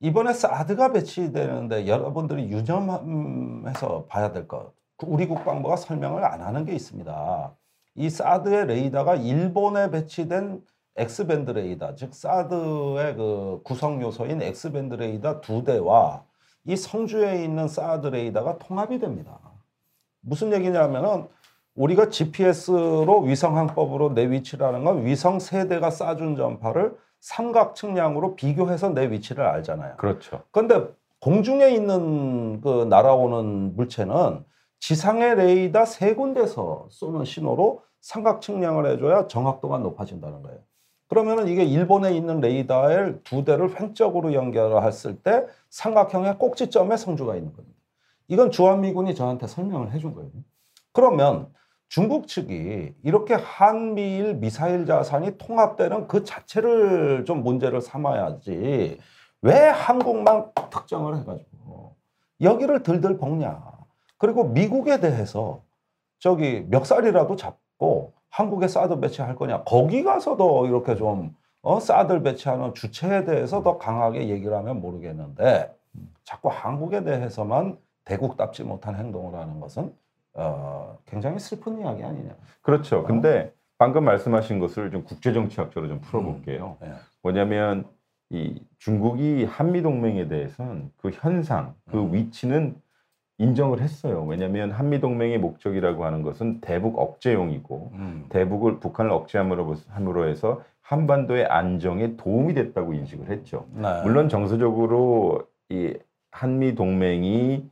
이번에 사드가 배치되는데 여러분들이 유념해서 봐야 될 것. 우리 국방부가 설명을 안 하는 게 있습니다. 이 사드의 레이더가 일본에 배치된 X밴드 레이더, 즉 사드의 그 구성 요소인 X밴드 레이더 두 대와 이 성주에 있는 사드 레이더가 통합이 됩니다. 무슨 얘기냐면은 우리가 GPS로 위성항법으로 내 위치라는 건 위성 세대가 쏴준 전파를 삼각 측량으로 비교해서 내 위치를 알잖아요.
그렇죠.
그런데 공중에 있는 그 날아오는 물체는 지상의 레이더 세 군데서 쏘는 신호로 삼각 측량을 해줘야 정확도가 높아진다는 거예요. 그러면은 이게 일본에 있는 레이더의 두 대를 횡적으로 연결했을 때 삼각형의 꼭지점에 성주가 있는 겁니다. 이건 주한미군이 저한테 설명을 해준 거예요. 그러면 중국 측이 이렇게 한미일 미사일 자산이 통합되는 그 자체를 좀 문제를 삼아야지 왜 한국만 특정을 해가지고 여기를 들들 볶냐. 그리고 미국에 대해서 저기 멱살이라도 잡고 한국에 사드 배치할 거냐. 거기 가서도 이렇게 좀 어, 사드를 배치하는 주체에 대해서 더 강하게 얘기를 하면 모르겠는데 자꾸 한국에 대해서만 대국답지 못한 행동을 하는 것은 어, 굉장히 슬픈 이야기 아니냐.
그렇죠. 근데 방금 말씀하신 것을 좀 국제정치학적으로 좀 풀어볼게요.
네.
뭐냐면 이 중국이 한미 동맹에 대해서는 그 현상, 그
음.
위치는 인정을 했어요. 왜냐하면 한미 동맹의 목적이라고 하는 것은 대북 억제용이고
음.
대북을 북한을 억제함으로 함으로 해서 한반도의 안정에 도움이 됐다고 인식을 했죠.
네.
물론 정서적으로 이 한미 동맹이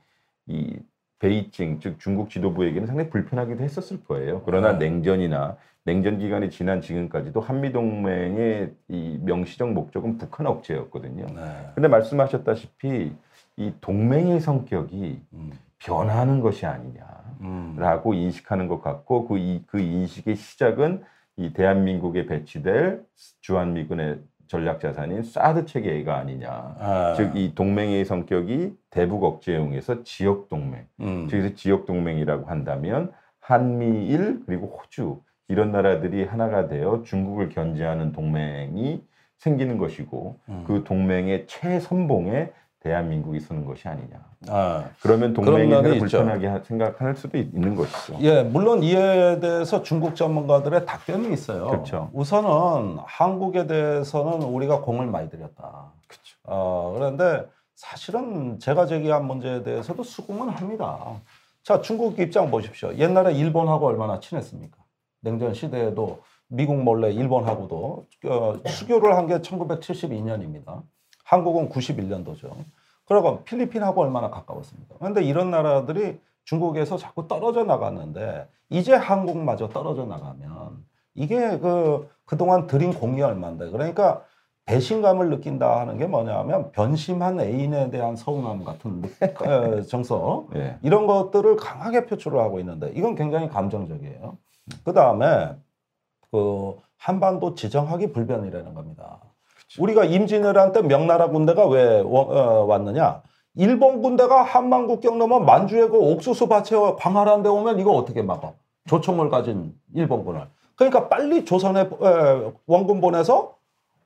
이 베이징 즉 중국 지도부에게는 상당히 불편하기도 했었을 거예요. 그러나
네.
냉전이나 냉전 기간이 지난 지금까지도 한미 동맹의 이 명시적 목적은 북한 억제였거든요.
네.
근데 말씀하셨다시피 이 동맹의 성격이
음.
변하는 것이 아니냐라고
음.
인식하는 것 같고 그, 이, 그 인식의 시작은 이 대한민국에 배치될 주한미군의 전략 자산인 사드 체계가 아니냐.
아.
즉이 동맹의 성격이 대북 억제용에서 지역 동맹.
음.
저기서 지역 동맹이라고 한다면 한미일 그리고 호주 이런 나라들이 하나가 되어 중국을 견제하는 동맹이 생기는 것이고
음.
그 동맹의 최선봉에 대한민국이 서는 것이 아니냐.
아.
그러면 동맹이
있죠.
불편하게 하- 생각할 수도 있- 있는 것이죠.
예, 물론 이에 대해서 중국 전문가들의 답변이 있어요.
그렇죠.
우선은 한국에 대해서는 우리가 공을 많이 들였다.
그렇죠.
어, 그런데 사실은 제가 제기한 문제에 대해서도 수긍은 합니다. 자, 중국 입장 보십시오. 옛날에 일본하고 얼마나 친했습니까? 냉전 시대에도 미국 몰래 일본하고도 어, 수교를 한 게 1972년입니다. 한국은 91년도죠. 그리고 필리핀하고 얼마나 가까웠습니까? 그런데 이런 나라들이 중국에서 자꾸 떨어져 나갔는데 이제 한국마저 떨어져 나가면 이게 그 그동안 들인 공이 얼마인데 그러니까 배신감을 느낀다 하는 게 뭐냐면 변심한 애인에 대한 서운함 같은 느- 어, 정서
예.
이런 것들을 강하게 표출을 하고 있는데 이건 굉장히 감정적이에요. 그 다음에 그 한반도 지정하기 불변이라는 겁니다. 우리가 임진왜란 때 명나라 군대가 왜 워- 어, 왔느냐? 일본 군대가 한만 국경 넘어 만주에 그 옥수수 밭에 광활한 데 오면 이거 어떻게 막아? 조총을 가진 일본군을. 그러니까 빨리 조선에 에, 원군 보내서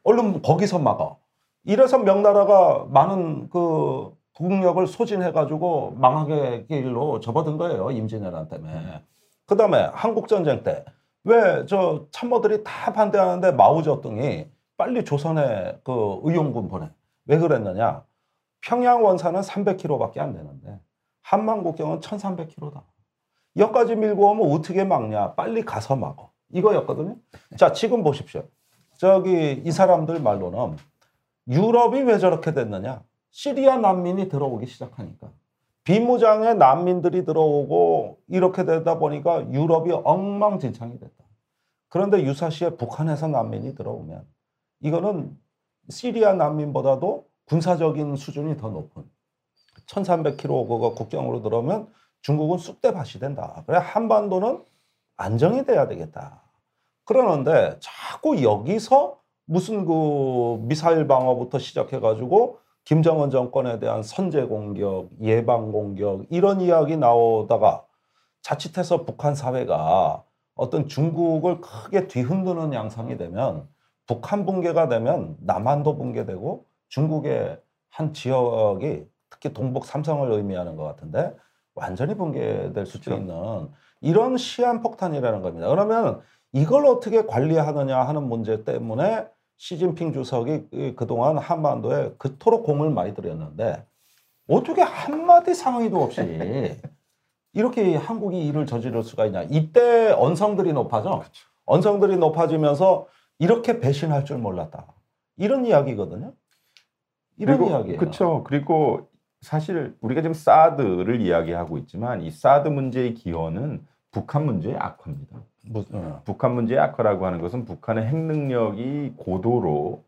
얼른 거기서 막아. 이래서 명나라가 많은 그 국력을 소진해가지고 망하게 길로 접어든 거예요. 임진왜란 때문에. 그 다음에 한국전쟁 때 왜 저 참모들이 다 반대하는데 마오쩌둥이 빨리 조선에 그 의용군 보내. 왜 그랬느냐? 평양 원산은 300km밖에 안 되는데 한만 국경은 1,300km다. 여기까지 밀고 오면 어떻게 막냐? 빨리 가서 막어. 이거였거든요. 자, 지금 보십시오. 저기 이 사람들 말로는 유럽이 왜 저렇게 됐느냐? 시리아 난민이 들어오기 시작하니까. 비무장의 난민들이 들어오고 이렇게 되다 보니까 유럽이 엉망진창이 됐다. 그런데 유사시에 북한에서 난민이 들어오면 이거는 시리아 난민보다도 군사적인 수준이 더 높은 1300km 그거 국경으로 들어오면 중국은 쑥대밭이 된다. 그래 한반도는 안정이 돼야 되겠다. 그러는데 자꾸 여기서 무슨 그 미사일 방어부터 시작해 가지고 김정은 정권에 대한 선제 공격, 예방 공격 이런 이야기 나오다가 자칫해서 북한 사회가 어떤 중국을 크게 뒤흔드는 양상이 되면 북한 붕괴가 되면 남한도 붕괴되고 중국의 한 지역이 특히 동북 삼성을 의미하는 것 같은데 완전히 붕괴될 수도
그렇죠.
있는 이런 시한폭탄이라는 겁니다. 그러면 이걸 어떻게 관리하느냐 하는 문제 때문에 시진핑 주석이 이- 그동안 한반도에 그토록 공을 많이 들였는데 어떻게 한마디 상의도 없이 이렇게 한국이 일을 저지를 수가 있냐. 이때 언성들이 높아져. 언성들이 높아지면서 이렇게 배신할 줄 몰랐다. 이런 이야기거든요. 이런 이야기예요.
그렇죠. 그리고 사실 우리가 지금 사드를 이야기하고 있지만 이 사드 문제의 기원은 북한 문제의 악화입니다.
무- 어.
북한 문제의 악화라고 하는 것은 북한의 핵 능력이 고도로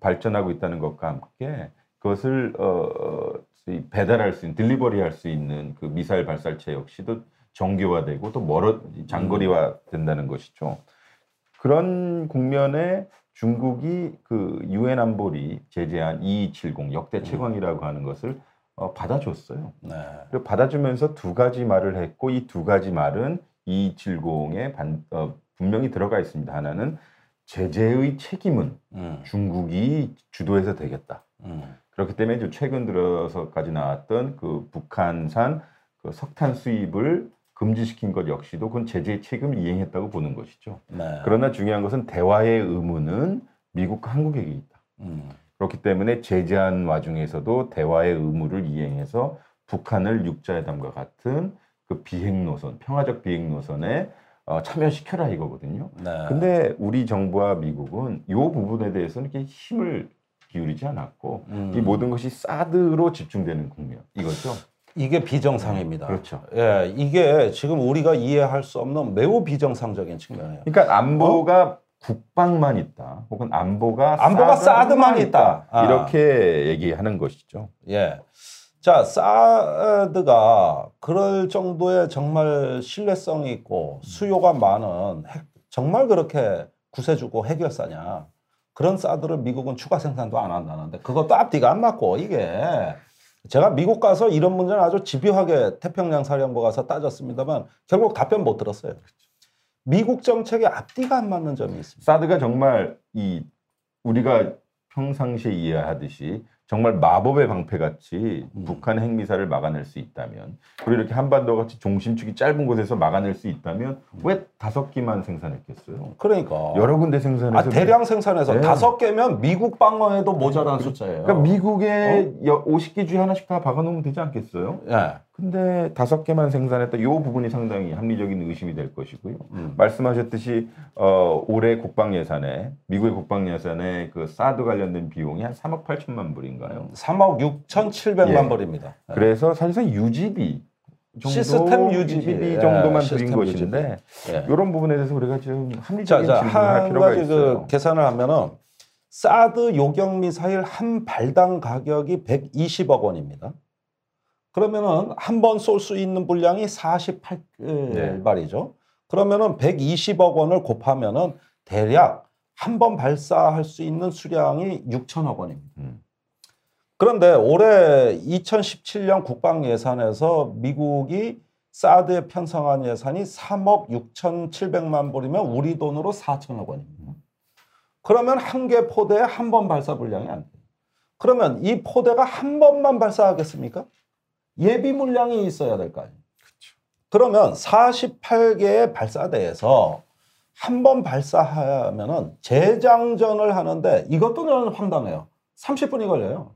발전하고 있다는 것과 함께 그것을 어, 어, 이 배달할 수 있는 딜리버리할 수 있는 그 미사일 발사체 역시도 정교화되고 또 멀어 장거리화 된다는 것이죠. 그런 국면에 중국이 그 유엔 안보리 제재한 2270 역대 최강이라고 하는 것을 어, 받아줬어요.
네.
그리고 받아주면서 두 가지 말을 했고 이 두 가지 말은 270에 반, 어, 분명히 들어가 있습니다. 하나는 제재의 책임은
음,
중국이 주도해서 되겠다.
음,
그렇기 때문에 이제 최근 들어서까지 나왔던 그 북한산 그 석탄 수입을 금지시킨 것 역시도 그건 제재의 책임을 이행했다고 보는 것이죠.
네.
그러나 중요한 것은 대화의 의무는 미국과 한국에게 있다.
음,
그렇기 때문에 제재한 와중에서도 대화의 의무를 이행해서 북한을 육자회담과 같은 그 비행 노선, 평화적 비행 노선에 어, 참여시켜라 이거거든요.
네.
근데 우리 정부와 미국은 이 부분에 대해서는 이렇게 힘을 기울이지 않았고
음,
이 모든 것이 사드로 집중되는 국면 이거죠.
이게 비정상입니다.
그렇죠.
예, 이게 지금 우리가 이해할 수 없는 매우 비정상적인 측면이에요.
그러니까 안보가 국방만 있다, 혹은 안보가
어? 안보가 사드만 있다. 아.
이렇게 얘기하는 것이죠.
예. 자, 사드가 그럴 정도의 정말 신뢰성이 있고 수요가 많은 핵- 정말 그렇게 구세주고 해결사냐. 그런 사드를 미국은 추가 생산도 안 한다는데 그것도 앞뒤가 안 맞고 이게 제가 미국 가서 이런 문제는 아주 집요하게 태평양 사령부 가서 따졌습니다만 결국 답변 못 들었어요. 미국 정책에 앞뒤가 안 맞는 점이 있습니다.
사드가 정말 이 우리가 평상시에 이해하듯이 정말 마법의 방패 같이
음.
북한의 핵미사를 막아낼 수 있다면 그리고 이렇게 한반도 같이 중심축이 짧은 곳에서 막아낼 수 있다면 왜 다섯 기만 생산했겠어요?
그러니까
여러 군데 생산해서
아, 대량 생산해서
네.
다섯 개면 미국 방어에도 모자란 숫자예요.
그러니까 미국에 여 50개 중에 하나씩 다 박아놓으면 되지 않겠어요?
예.
근데 다섯 개만 생산했다. 이 부분이 상당히 합리적인 의심이 될 것이고요.
음.
말씀하셨듯이 어, 올해 국방 예산에 미국의 국방 예산에 그 사드 관련된 비용이 한 3억 8천만 불인가요?
3억 6,700만
예.
불입니다. 예.
그래서 사실상 유지비
시스템 유지비. 예,
정도만
시스템
드린 것인데
예.
이런 부분에 대해서 우리가 좀
자,
합리적인
자,
질문을
할한
필요가
가지
있어요.
그 계산을 하면은 사드 요격 미사일 한 발당 가격이 120억 원입니다. 그러면은 한 번 쏠 수 있는 분량이 48발이죠.
네.
그러면은 120억 원을 곱하면은 대략 한 번 발사할 수 있는 수량이 6천억 원입니다.
음.
그런데 올해 2017년 국방 예산에서 미국이 사드에 편성한 예산이 3억 6,700만 불이면 우리 돈으로 4천억 원입니다. 그러면 한 개 포대에 한 번 발사 분량이 안 돼요. 그러면 이 포대가 한 번만 발사하겠습니까? 예비 물량이 있어야 될 거 아니에요. 그러면 48개의 발사대에서 한 번 발사하면은 재장전을 하는데 이것도 저는 황당해요. 30분이 걸려요.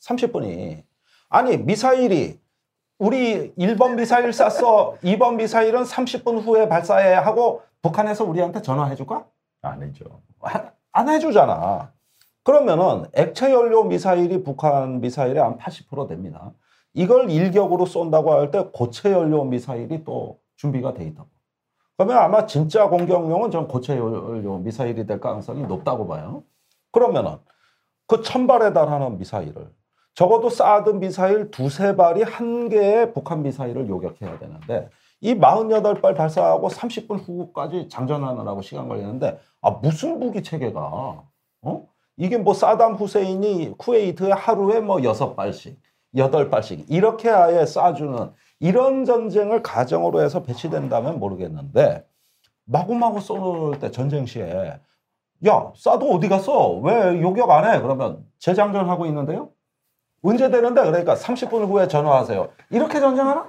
30분이. 아니, 미사일이 우리 1번 미사일 쐈어. 2번 미사일은 30분 후에 발사해 하고 북한에서 우리한테 전화해 줄까?
아니죠.
안- 안 해주잖아. 그러면은 액체 연료 미사일이 북한 미사일의 한 80% 됩니다. 이걸 일격으로 쏜다고 할 때 고체 연료 미사일이 또 준비가 돼 있다고. 그러면 아마 진짜 공격용은 전 고체 연료 미사일이 될 가능성이 높다고 봐요. 그러면은 그 천발에 달하는 미사일을 적어도 사드 미사일 두세 발이 한 개의 북한 미사일을 요격해야 되는데 이 48발 발사하고 30분 후까지 장전하느라고 시간 걸리는데 아 무슨 무기 체계가 어? 이게 뭐 사담 후세인이 쿠웨이트에 하루에 뭐 여섯 발씩 여덟 발씩 이렇게 아예 쏴주는 이런 전쟁을 가정으로 해서 배치된다면 모르겠는데 마구마구 쏘는 때 전쟁 시에 야 사드 어디 갔어 왜 요격 안 해 그러면 재장전 하고 있는데요 언제 되는데 그러니까 30분 후에 전화하세요. 이렇게 전쟁하나?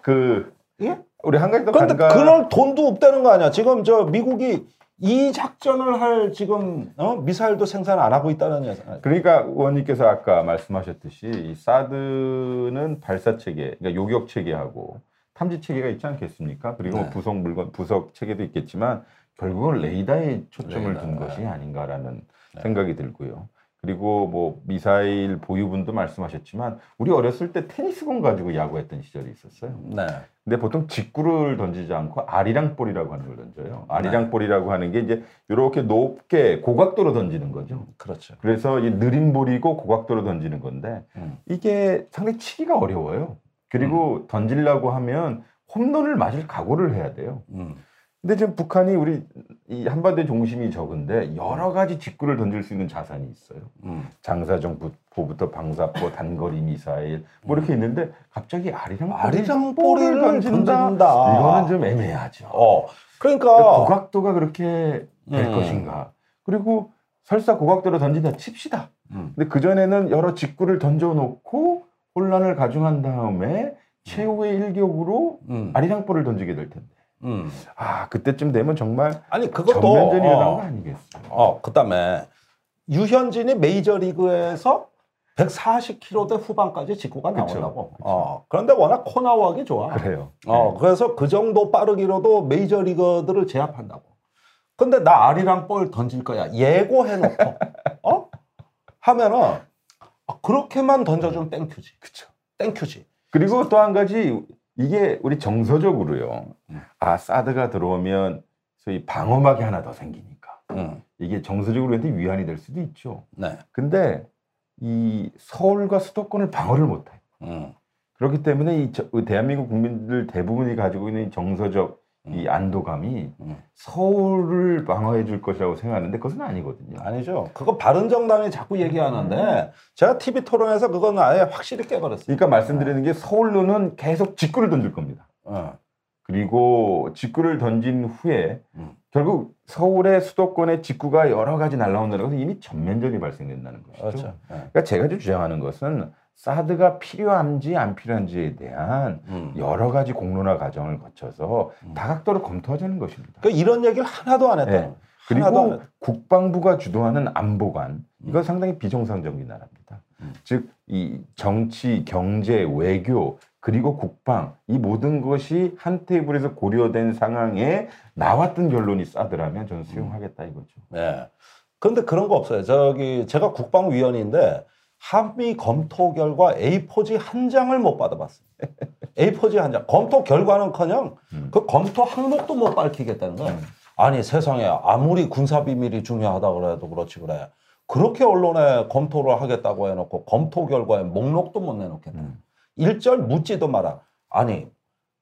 그
예?
우리 한 가지 더
근데
간과
그럴 돈도 없다는 거 아니야. 지금 저 미국이 이 작전을 할 지금 어? 미사일도 생산 안 하고 있다는 얘기잖아요.
그러니까 의원님께서 아까 말씀하셨듯이 이 사드는 발사 체계, 그러니까 요격 체계하고 탐지 체계가 있지 않겠습니까? 그리고 뭐
네.
부속 물건, 부속 체계도 있겠지만 결국은 레이더에 초점을
레이더,
둔
네.
것이 아닌가라는
네.
생각이 들고요. 그리고 뭐 미사일 보유분도 말씀하셨지만 우리 어렸을 때 테니스공 가지고 야구했던 시절이 있었어요.
네.
근데 보통 직구를 던지지 않고 아리랑 볼이라고 하는 걸 던져요. 아리랑
네.
볼이라고 하는 게 이제 이렇게 높게 고각도로 던지는 거죠.
그렇죠.
그래서 이 느린 볼이고 고각도로 던지는 건데
음.
이게 상당히 치기가 어려워요. 그리고 던지려고 하면 홈런을 맞을 각오를 해야 돼요.
음.
근데 지금 북한이 우리 이 한반도의 중심이 적은데 여러 가지 직구를 던질 수 있는 자산이 있어요.
음.
장사정포부터 방사포, 단거리 미사일 뭐 이렇게 있는데 갑자기 아리랑
아리랑
볼을 던진다.
던진다.
이거는 좀 애매하죠.
어. 그러니까
고각도가 그렇게 될
음.
것인가? 그리고 설사 고각도로 던진다 칩시다.
음.
근데 그 전에는 여러 직구를 던져놓고 혼란을 가중한 다음에 최후의 일격으로
음.
아리랑볼을 던지게 될 텐데.
음.
아 그때쯤 되면 정말
아니 그것도
전면전이 일어난
어,
거 아니겠어요?
어, 그다음에 유현진이 메이저리그에서 140km대 후반까지 직구가 나온다고. 어, 그런데 워낙 코나워하기 좋아.
그래요.
어, 그래서 그 정도 빠르기로도 메이저리거들을 제압한다고. 근데 나 아리랑 볼 던질 거야. 예고해놓고, 어? 하면은, 아, 그렇게만 던져주면 땡큐지.
그쵸.
땡큐지.
그리고 또 한 가지 이게 우리 정서적으로요.
음.
아 사드가 들어오면 소위 방어막이 하나 더 생기니까
음,
이게 정서적으로 우리한테 위안이 될 수도 있죠.
네.
근데 이 서울과 수도권을 방어를 못해.
음,
그렇기 때문에 이 저- 대한민국 국민들 대부분이 가지고 있는 이 정서적 이 안도감이
음.
서울을 방어해 줄 것이라고 생각하는데 그것은 아니거든요.
아니죠. 그거 바른정당이 자꾸 얘기하는데, 제가 TV 토론에서 그거는 아예 확실히 깨버렸어요.
그러니까 말씀드리는 게 서울로는 계속 직구를 던질 겁니다.
어,
그리고 직구를 던진 후에
음.
결국 서울의 수도권의 직구가 여러 가지 날라온다는 것은 이미 전면전이 발생된다는 것이죠.
그렇죠. 예.
그러니까 제가 좀 주장하는 것은 사드가 필요한지 안 필요한지에 대한
음.
여러 가지 공론화 과정을 거쳐서
음.
다각도로 검토하자는 것입니다.
그 이런 얘기를 하나도 안 했다.
네.
하나도 안
그리고
했다.
국방부가 주도하는 안보관 이건 상당히 비정상적인 나라입니다.
음.
즉이 정치, 경제, 외교 그리고 국방 이 모든 것이 한 테이블에서 고려된 상황에 나왔던 결론이 사드라면 저는 수용하겠다 이거죠.
네. 그런데 그런 거 없어요. 저기 제가 국방위원인데 한미 검토 결과 A4지 한 장을 못 받아봤어요. A4지 한 장. 검토 결과는커녕
음.
그 검토 항목도 못 밝히겠다는 거예요.
음.
아니 세상에 아무리 군사 비밀이 중요하다 그래도 그렇지 그래. 그렇게 언론에 검토를 하겠다고 해놓고 검토 결과에 목록도 못 내놓겠다.
음.
일절 묻지도 마라. 아니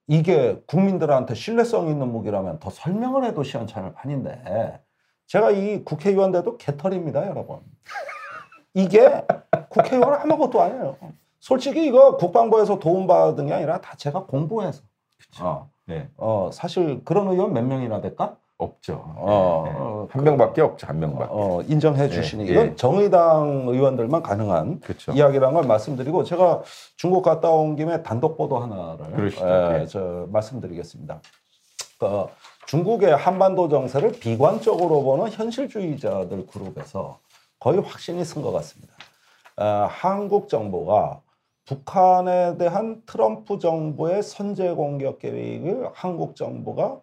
이게 국민들한테 신뢰성 있는 무기라면 더 설명을 해도 시원찮을 판인데 제가 이 국회의원 돼도 개털입니다 여러분. 이게 국회의원 아무것도 아니에요. 솔직히 이거 국방부에서 도움받은 게 아니라 다 제가 공부해서. 어,
네,
어, 사실 그런 의원 몇 명이나 될까?
없죠.
어,
네, 네.
어,
한 명밖에 없죠. 한 명밖에.
어, 인정해 주시니
예,
이건
예.
정의당 의원들만 가능한
그렇죠.
이야기라는 걸 말씀드리고 제가 중국 갔다 온 김에 단독 보도 하나를. 예,
예.
저 말씀드리겠습니다. 그 중국의 한반도 정세를 비관적으로 보는 현실주의자들 그룹에서 거의 확신이 쓴 것 같습니다. 아, 한국 정부가 북한에 대한 트럼프 정부의 선제 공격 계획을 한국 정부가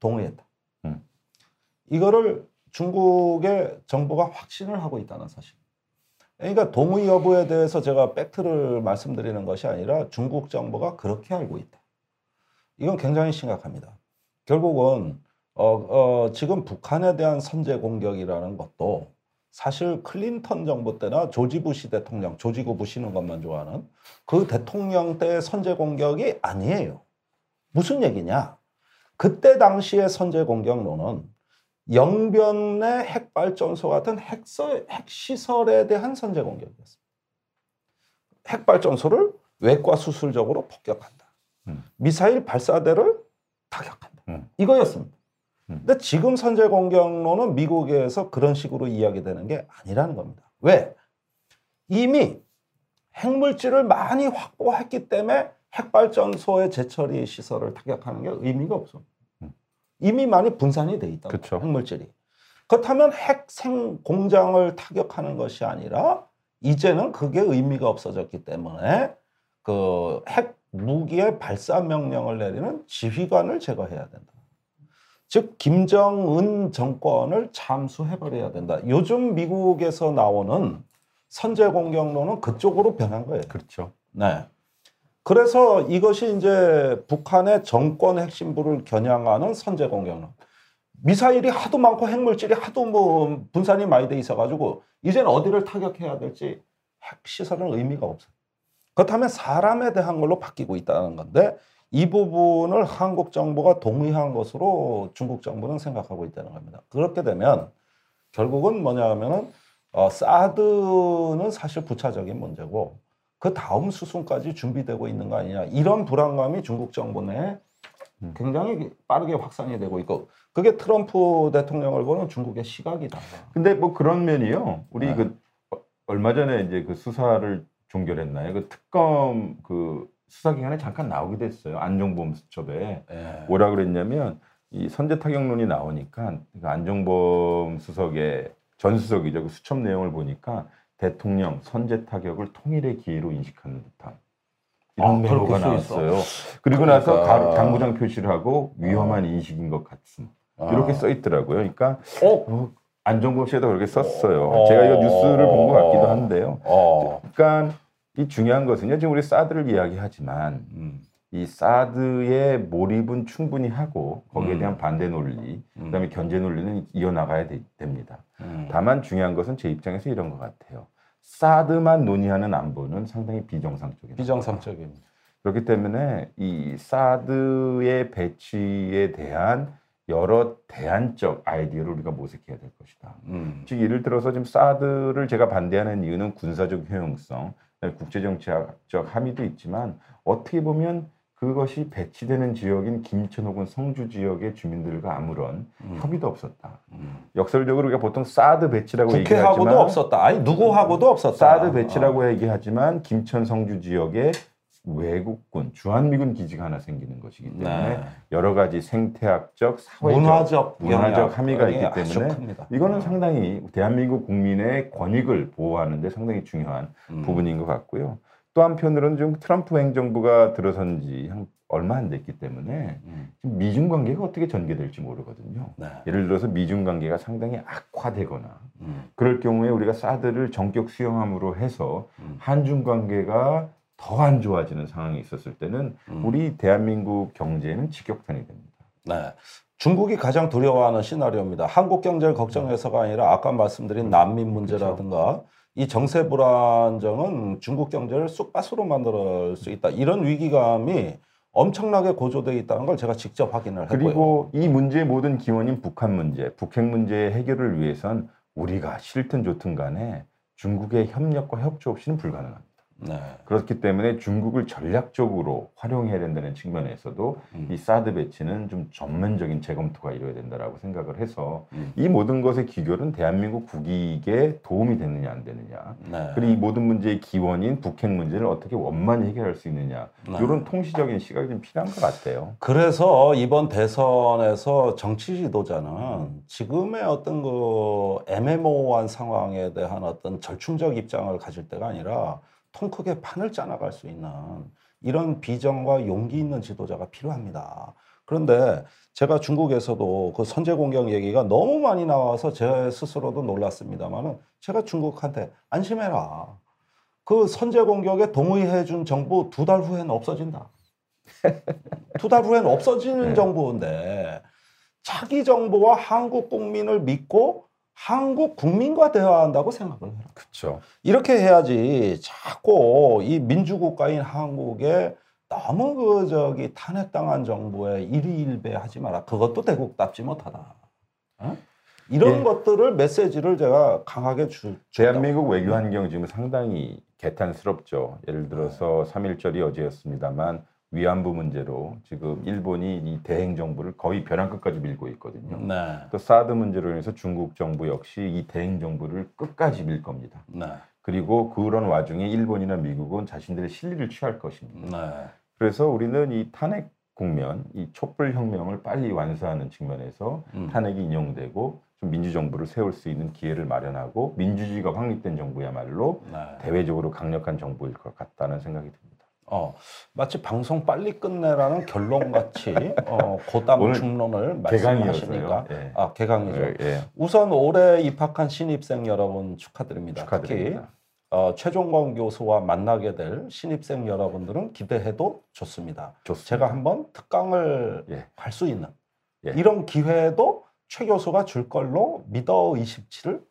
동의했다.
음.
이거를 중국의 정부가 확신을 하고 있다는 사실. 그러니까 동의 여부에 대해서 제가 팩트를 말씀드리는 것이 아니라 중국 정부가 그렇게 알고 있다. 이건 굉장히 심각합니다. 결국은 어, 어, 지금 북한에 대한 선제 공격이라는 것도 사실 클린턴 정부 때나 조지 부시 대통령, 조지고 부시는 것만 좋아하는 그 대통령 때의 선제 공격이 아니에요. 무슨 얘기냐? 그때 당시의 선제 공격론은 영변의 핵발전소 같은 핵서, 핵시설에 대한 선제 공격이었습니다. 핵발전소를 외과 수술적으로 폭격한다.
음.
미사일 발사대를 타격한다.
음.
이거였습니다.
음.
근데 지금 선제 공격론은 미국에서 그런 식으로 이야기되는 게 아니라는 겁니다. 왜? 이미 핵물질을 많이 확보했기 때문에 핵발전소의 재처리 시설을 타격하는 게 의미가 없어. 이미 많이 분산이 돼 있다.
그쵸.
핵물질이. 그렇다면 핵생 공장을 타격하는 것이 아니라 이제는 그게 의미가 없어졌기 때문에 그 핵 무기의 발사 명령을 내리는 지휘관을 제거해야 된다. 즉 김정은 정권을 참수해버려야 된다. 요즘 미국에서 나오는 선제 공격론은 그쪽으로 변한 거예요.
그렇죠.
네. 그래서 이것이 이제 북한의 정권 핵심부를 겨냥하는 선제 공격론. 미사일이 하도 많고 핵물질이 하도 뭐 분산이 많이 돼 있어가지고 이제는 어디를 타격해야 될지 핵 시설은 의미가 없어요. 그렇다면 사람에 대한 걸로 바뀌고 있다는 건데 이 부분을 한국 정부가 동의한 것으로 중국 정부는 생각하고 있다는 겁니다. 그렇게 되면 결국은 뭐냐면은 어, 사드는 사실 부차적인 문제고 그 다음 수순까지 준비되고 있는 거 아니냐 이런 불안감이 중국 정부 내에
음.
굉장히 빠르게 확산이 되고 있고 그게 트럼프 대통령을 보는 중국의 시각이다.
근데 뭐 그런 면이요. 우리
네.
그 어, 얼마 전에 이제 그 수사를 종결했나요? 그 특검 그 수사 기간에 잠깐 나오게 됐어요. 안종범 수첩에
예.
뭐라 그랬냐면 이 선제 타격론이 나오니까 그 안종범 수석의 전 수석이죠. 그 수첩 내용을 보니까 대통령 선제 타격을 통일의 기회로 인식하는 듯한 이런
아,
메모가
있어.
나왔어요. 그리고 나서
그러니까. 어.
가로- 당구장 표시를 하고 위험한 인식인 것 같음 이렇게 써 있더라고요. 그러니까
어,
어, 안종범 씨도 그렇게 썼어요.
어.
제가 이거 뉴스를 본 것 같기도 한데요.
어.
그러니까 이 중요한 것은요. 지금 우리 사드를 이야기하지만
음.
이 사드의 몰입은 충분히 하고 거기에
음.
대한 반대 논리,
음.
그다음에 견제 논리는 이어나가야 되- 됩니다.
음.
다만 중요한 것은 제 입장에서 이런 것 같아요. 사드만 논의하는 안보는 상당히 비정상적입니다.
비정상적입니다.
그렇기 때문에 이 사드의 배치에 대한 여러 대안적 아이디어를 우리가 모색해야 될 것이다.
음.
즉 예를 들어서 지금 사드를 제가 반대하는 이유는 군사적 효용성, 국제정치학적 함의도 있지만 어떻게 보면 그것이 배치되는 지역인 김천 혹은 성주 지역의 주민들과 아무런
음.
협의도 없었다.
음.
역설적으로 우리가 보통 사드 배치라고
국회하고도
얘기하지만
없었다. 아니 누구하고도 없었다.
사드 배치라고
어.
얘기하지만 김천 성주 지역에 외국군 주한미군 기지가 하나 생기는 것이기 때문에
네.
여러 가지 생태학적, 사회적,
문화적
문화적 함의가 있기 때문에
큽니다.
이거는 상당히 대한민국 국민의 권익을 보호하는데 상당히 중요한
음.
부분인 것 같고요. 또 한편으로는 지금 트럼프 행정부가 들어선 지한 얼마 안 됐기 때문에
음.
미중 관계가 어떻게 전개될지 모르거든요.
네.
예를 들어서 미중 관계가 상당히 악화되거나
음.
그럴 경우에 우리가 사드를 전격 수용함으로 해서
음.
한중 관계가 더 안 좋아지는 상황이 있었을 때는
음.
우리 대한민국 경제는 직격탄이 됩니다.
네. 중국이 가장 두려워하는 시나리오입니다. 한국 경제를 걱정해서가 아니라 아까 말씀드린 난민 문제라든가 이 정세 불안정은 중국 경제를 쑥밭으로 만들 수 있다. 이런 위기감이 엄청나게 고조되어 있다는 걸 제가 직접 확인을 했고요.
그리고 이 문제의 모든 기원인 북한 문제, 북핵 문제 해결을 위해선 우리가 싫든 좋든 간에 중국의 협력과 협조 없이는 불가능합니다.
네.
그렇기 때문에 중국을 전략적으로 활용해야 된다는 측면에서도
음.
이 사드 배치는 좀 전면적인 재검토가 이루어야 된다라고 생각을 해서
음.
이 모든 것의 기결은 대한민국 국익에 도움이 되느냐 안 되느냐
네.
그리고 이 모든 문제의 기원인 북핵 문제를 어떻게 원만히 해결할 수 있느냐
네.
이런 통시적인 시각이 좀 필요한 것 같아요.
그래서 이번 대선에서 정치 지도자는 지금의 어떤 그 애매모호한 상황에 대한 어떤 절충적 입장을 가질 때가 아니라 통 크게 판을 짜나갈 수 있는 이런 비전과 용기 있는 지도자가 필요합니다. 그런데 제가 중국에서도 그 선제 공격 얘기가 너무 많이 나와서 제 스스로도 놀랐습니다만은 제가 중국한테 안심해라. 그 선제 공격에 동의해 준 정부 두 달 후에는 없어진다. 두 달 후에는 없어지는
네.
정부인데 자기 정부와 한국 국민을 믿고 한국 국민과 대화한다고 생각을 해라.
그렇죠.
이렇게 해야지 자꾸 이 민주국가인 한국에 너무 그 저기 탄핵당한 정부에 일희일배하지 마라. 그것도 대국답지 못하다. 어? 이런
예.
것들을 메시지를 제가 강하게 주.
대한민국 외교 환경 지금 상당히 개탄스럽죠. 예를 들어서 3.1절이 어제였습니다만 위안부 문제로 지금 일본이 이 대행 정부를 거의 벼랑 끝까지 밀고 있거든요.
네.
또 사드 문제로 인해서 중국 정부 역시 이 대행 정부를 끝까지 밀 겁니다.
네.
그리고 그런 와중에 일본이나 미국은 자신들의 실리를 취할 것입니다.
네.
그래서 우리는 이 탄핵 국면, 이 촛불 혁명을 빨리 완수하는 측면에서
음.
탄핵이 인용되고 좀 민주정부를 세울 수 있는 기회를 마련하고 민주주의가 확립된 정부야말로
네.
대외적으로 강력한 정부일 것 같다는 생각이 듭니다.
어, 마치 방송 빨리 끝내라는 결론같이 어, 고담 중론을. 말씀하시니까
예.
아 개강이죠.
예, 예.
우선 올해 입학한 신입생 여러분 축하드립니다.
축하드립니다.
특히 어, 최종건 교수와 만나게 될 신입생 여러분들은 기대해도 좋습니다.
좋습니다.
제가 한번 특강을
예.
할수 있는
예.
이런 기회도 최 교수가 줄 걸로 믿어 의심치를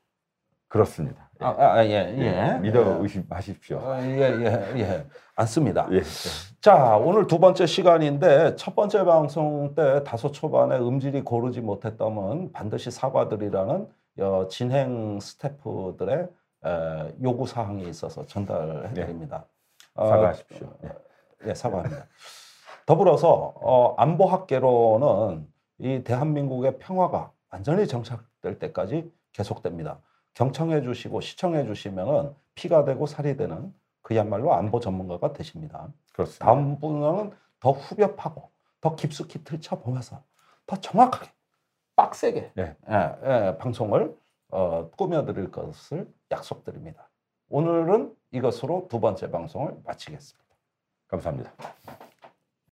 그렇습니다. 예.
아, 아, 예, 예.
믿어 의심하십시오.
어, 예, 예, 예. 않습니다.
예.
자, 오늘 두 번째 시간인데 첫 번째 방송 때 다소 초반에 음질이 고르지 못했다면 반드시 사과드리라는 어, 진행 스태프들의 에, 요구 사항이 있어서 전달해 드립니다. 어,
사과하십시오. 예.
예, 사과합니다. 더불어서 어, 안보 학계로는 이 대한민국의 평화가 완전히 정착될 때까지 계속됩니다. 경청해 주시고 시청해 주시면은 피가 되고 살이 되는 그야말로 안보 전문가가 되십니다.
그렇습니다.
다음 분은 더 후벼파고 더 깊숙이 들춰보면서 더 정확하게 빡세게
네.
예, 예, 방송을 어, 꾸며드릴 것을 약속드립니다. 오늘은 이것으로 두 번째 방송을 마치겠습니다.
감사합니다.